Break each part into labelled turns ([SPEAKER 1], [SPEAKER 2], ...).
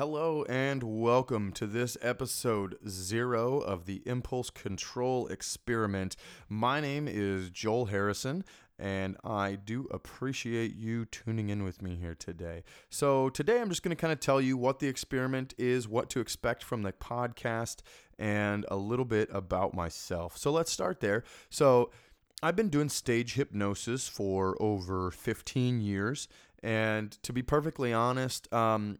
[SPEAKER 1] Hello and welcome to this episode zero of the Impulse Control Experiment. My name is Joel Harrison, and I do appreciate you tuning in with me here today. So, today I'm just going to kind of tell you what the experiment is, what to expect from the podcast, and a little bit about myself. So, let's start there. So, I've been doing stage hypnosis for over 15 years. And to be perfectly honest, um,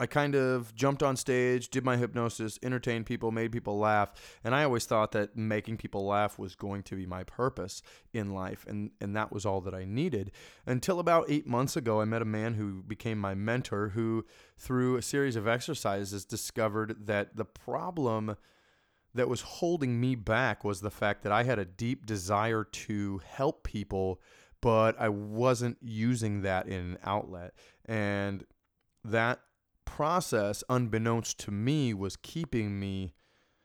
[SPEAKER 1] I kind of jumped on stage, did my hypnosis, entertained people, made people laugh, and I always thought that making people laugh was going to be my purpose in life, and and that was all that I needed. Until about 8 months ago, I met a man who became my mentor who through a series of exercises discovered that the problem that was holding me back was the fact that I had a deep desire to help people, but I wasn't using that in an outlet. And that process, unbeknownst to me, was keeping me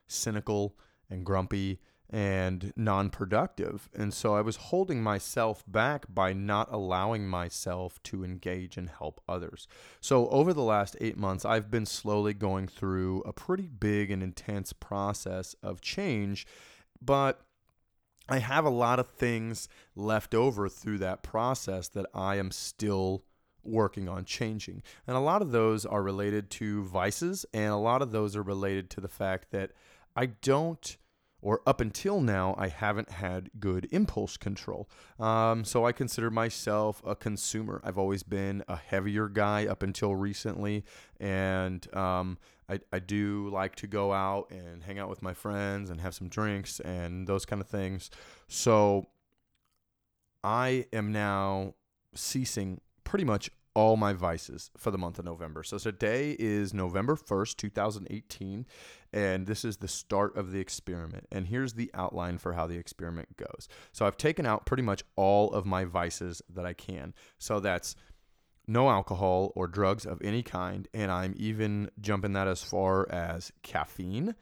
[SPEAKER 1] cynical and grumpy and non productive. And so I was holding myself back by not allowing myself to engage and help others. So over the last eight months, I've been slowly going through a pretty big and intense process of change, but I have a lot of things left over through that process that I am still working on changing. And a lot of those are related to vices, and a lot of those are related to the fact that I don't, or up until now, I haven't had good impulse control. Um, so I consider myself a consumer. I've always been a heavier guy up until recently, and um, I, I do like to go out and hang out with my friends and have some drinks and those kind of things. So I am now ceasing pretty much all my vices for the month of November. So today is November 1st, 2018, and this is the start of the experiment. And here's the outline for how the experiment goes. So I've taken out pretty much all of my vices that I can. So that's no alcohol or drugs of any kind, and I'm even jumping that as far as caffeine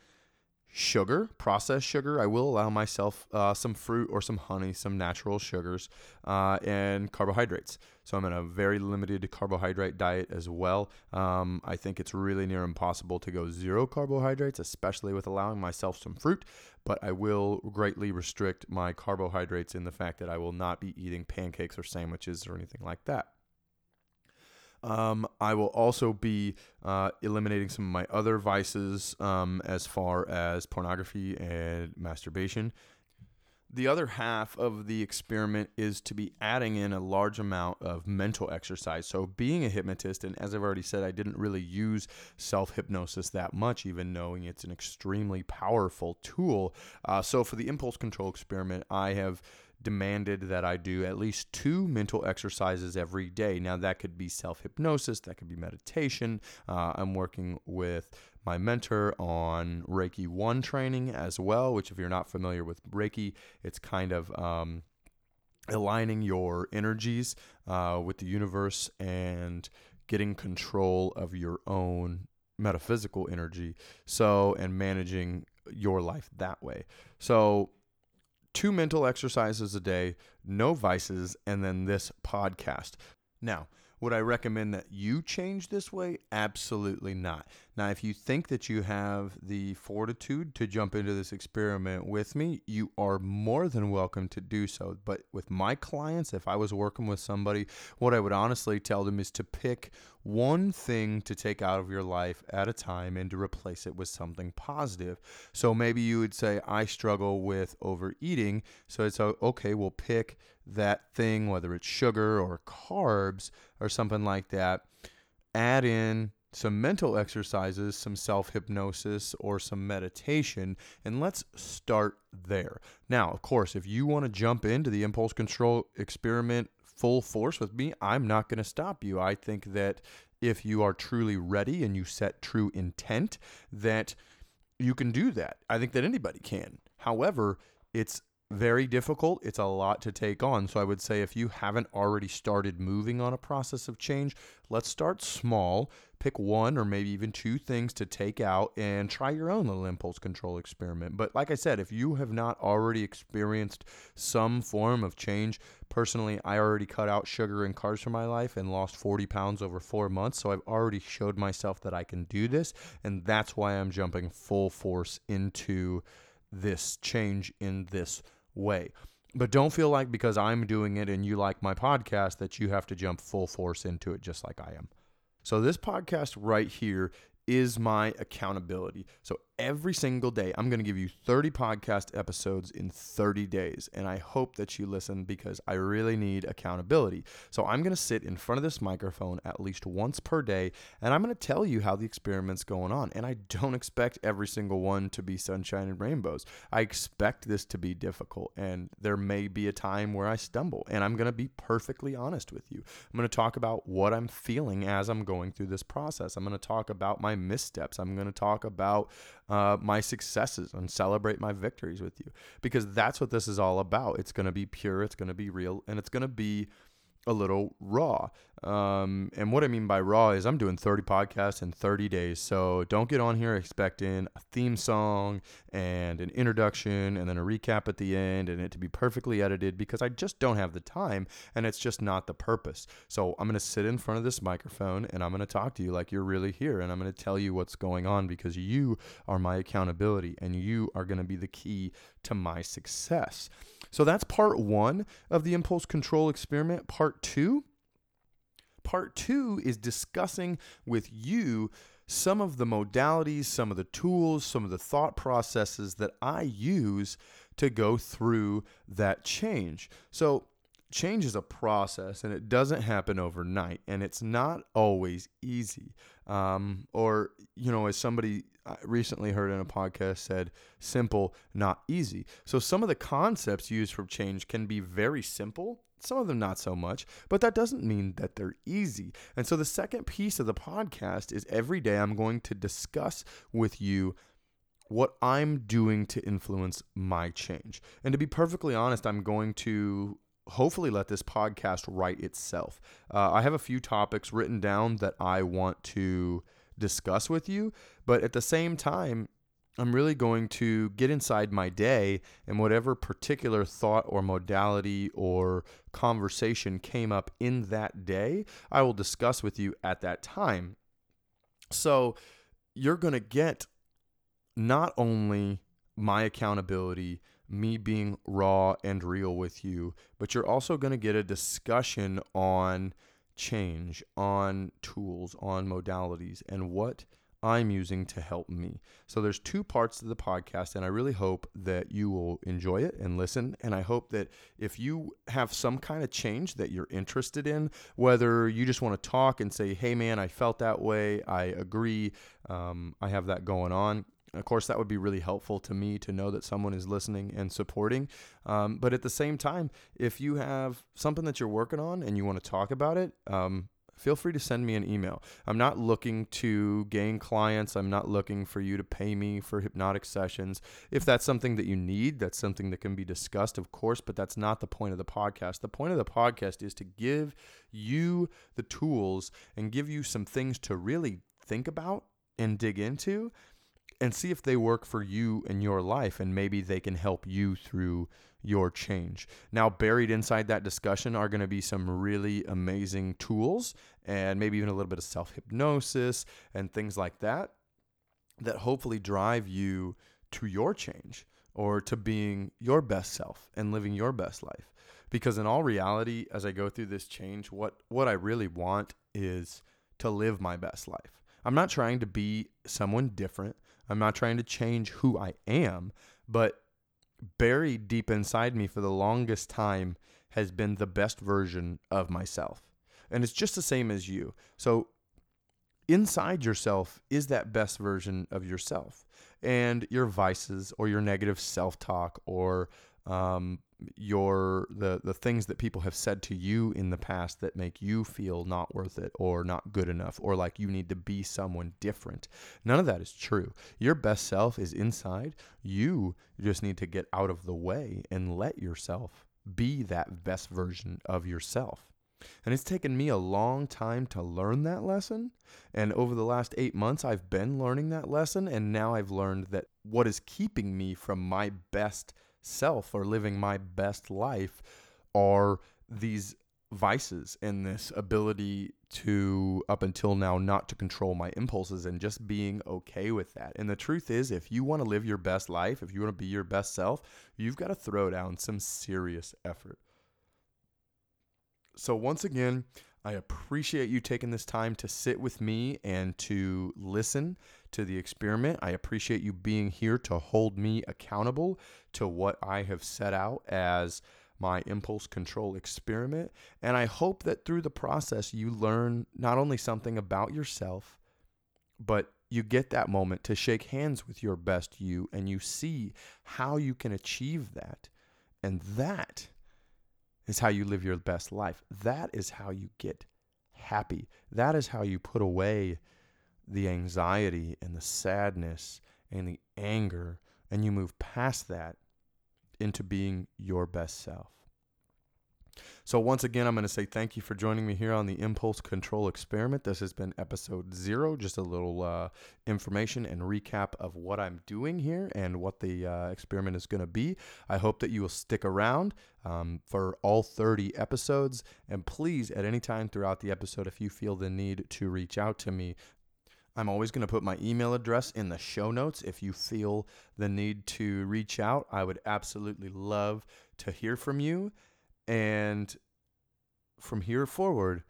[SPEAKER 1] sugar, processed sugar. I will allow myself uh, some fruit or some honey, some natural sugars, uh, and carbohydrates. So I'm in a very limited carbohydrate diet as well. Um, I think it's really near impossible to go zero carbohydrates, especially with allowing myself some fruit. But I will greatly restrict my carbohydrates in the fact that I will not be eating pancakes or sandwiches or anything like that. Um, I will also be uh, eliminating some of my other vices um, as far as pornography and masturbation. The other half of the experiment is to be adding in a large amount of mental exercise. So, being a hypnotist, and as I've already said, I didn't really use self hypnosis that much, even knowing it's an extremely powerful tool. Uh, so, for the impulse control experiment, I have demanded that I do at least two mental exercises every day. Now, that could be self hypnosis, that could be meditation. Uh, I'm working with my mentor on Reiki 1 training as well, which, if you're not familiar with Reiki, it's kind of um, aligning your energies uh, with the universe and getting control of your own metaphysical energy. So, and managing your life that way. So, two mental exercises a day, no vices, and then this podcast. Now, would I recommend that you change this way? Absolutely not. Now, if you think that you have the fortitude to jump into this experiment with me, you are more than welcome to do so. But with my clients, if I was working with somebody, what I would honestly tell them is to pick one thing to take out of your life at a time and to replace it with something positive. So maybe you would say, I struggle with overeating. So it's uh, okay, we'll pick that thing, whether it's sugar or carbs or something like that. Add in some mental exercises, some self hypnosis, or some meditation, and let's start there. Now, of course, if you want to jump into the impulse control experiment full force with me, I'm not going to stop you. I think that if you are truly ready and you set true intent, that you can do that. I think that anybody can. However, it's very difficult. It's a lot to take on. So I would say if you haven't already started moving on a process of change, let's start small. Pick one or maybe even two things to take out and try your own little impulse control experiment. But like I said, if you have not already experienced some form of change, personally, I already cut out sugar and carbs from my life and lost 40 pounds over four months. So I've already showed myself that I can do this. And that's why I'm jumping full force into this change in this way. But don't feel like because I'm doing it and you like my podcast that you have to jump full force into it just like I am. So, this podcast right here is my accountability. So every single day, I'm going to give you 30 podcast episodes in 30 days. And I hope that you listen because I really need accountability. So I'm going to sit in front of this microphone at least once per day and I'm going to tell you how the experiment's going on. And I don't expect every single one to be sunshine and rainbows. I expect this to be difficult and there may be a time where I stumble. And I'm going to be perfectly honest with you. I'm going to talk about what I'm feeling as I'm going through this process. I'm going to talk about my missteps. I'm going to talk about uh, my successes and celebrate my victories with you because that's what this is all about. It's going to be pure, it's going to be real, and it's going to be a little raw. Um, and what I mean by raw is I'm doing 30 podcasts in 30 days. So don't get on here expecting a theme song and an introduction and then a recap at the end and it to be perfectly edited because I just don't have the time and it's just not the purpose. So I'm going to sit in front of this microphone and I'm going to talk to you like you're really here and I'm going to tell you what's going on because you are my accountability and you are going to be the key to my success. So that's part one of the impulse control experiment. Part two, part two is discussing with you some of the modalities, some of the tools, some of the thought processes that I use to go through that change. So change is a process and it doesn't happen overnight and it's not always easy um, or you know as somebody I recently heard in a podcast said simple not easy so some of the concepts used for change can be very simple some of them not so much but that doesn't mean that they're easy and so the second piece of the podcast is every day i'm going to discuss with you what I'm doing to influence my change. And to be perfectly honest, I'm going to hopefully let this podcast write itself. Uh, I have a few topics written down that I want to discuss with you, but at the same time, I'm really going to get inside my day and whatever particular thought or modality or conversation came up in that day, I will discuss with you at that time. So you're going to get not only my accountability, me being raw and real with you, but you're also going to get a discussion on change, on tools, on modalities, and what I'm using to help me. So there's two parts to the podcast, and I really hope that you will enjoy it and listen. And I hope that if you have some kind of change that you're interested in, whether you just want to talk and say, "Hey, man, I felt that way. I agree. Um, I have that going on," Of course, that would be really helpful to me to know that someone is listening and supporting. Um, but at the same time, if you have something that you're working on and you want to talk about it, um, feel free to send me an email. I'm not looking to gain clients. I'm not looking for you to pay me for hypnotic sessions. If that's something that you need, that's something that can be discussed, of course, but that's not the point of the podcast. The point of the podcast is to give you the tools and give you some things to really think about and dig into and see if they work for you in your life and maybe they can help you through your change. Now, buried inside that discussion are going to be some really amazing tools and maybe even a little bit of self hypnosis and things like that that hopefully drive you to your change or to being your best self and living your best life. Because in all reality, as I go through this change, what, what I really want is to live my best life. I'm not trying to be someone different. I'm not trying to change who I am, but buried deep inside me for the longest time has been the best version of myself. And it's just the same as you. So inside yourself is that best version of yourself. And your vices or your negative self talk or um, your the the things that people have said to you in the past that make you feel not worth it or not good enough or like you need to be someone different. None of that is true. Your best self is inside. You just need to get out of the way and let yourself be that best version of yourself. And it's taken me a long time to learn that lesson. And over the last eight months, I've been learning that lesson. And now I've learned that what is keeping me from my best self or living my best life are these vices and this ability to up until now not to control my impulses and just being okay with that. And the truth is if you want to live your best life, if you want to be your best self, you've got to throw down some serious effort. So once again, I appreciate you taking this time to sit with me and to listen to the experiment. I appreciate you being here to hold me accountable to what I have set out as my impulse control experiment. And I hope that through the process, you learn not only something about yourself, but you get that moment to shake hands with your best you and you see how you can achieve that. And that is how you live your best life. That is how you get happy. That is how you put away the anxiety and the sadness and the anger and you move past that into being your best self. So, once again, I'm going to say thank you for joining me here on the Impulse Control Experiment. This has been episode zero, just a little uh, information and recap of what I'm doing here and what the uh, experiment is going to be. I hope that you will stick around um, for all 30 episodes. And please, at any time throughout the episode, if you feel the need to reach out to me, I'm always going to put my email address in the show notes. If you feel the need to reach out, I would absolutely love to hear from you. And from here forward,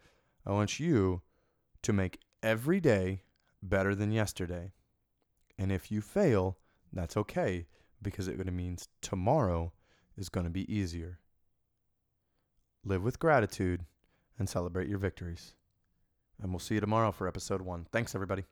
[SPEAKER 1] I want you to make every day better than yesterday. And if you fail, that's okay because it means tomorrow is going to be easier. Live with gratitude and celebrate your victories. And we'll see you tomorrow for episode one. Thanks, everybody.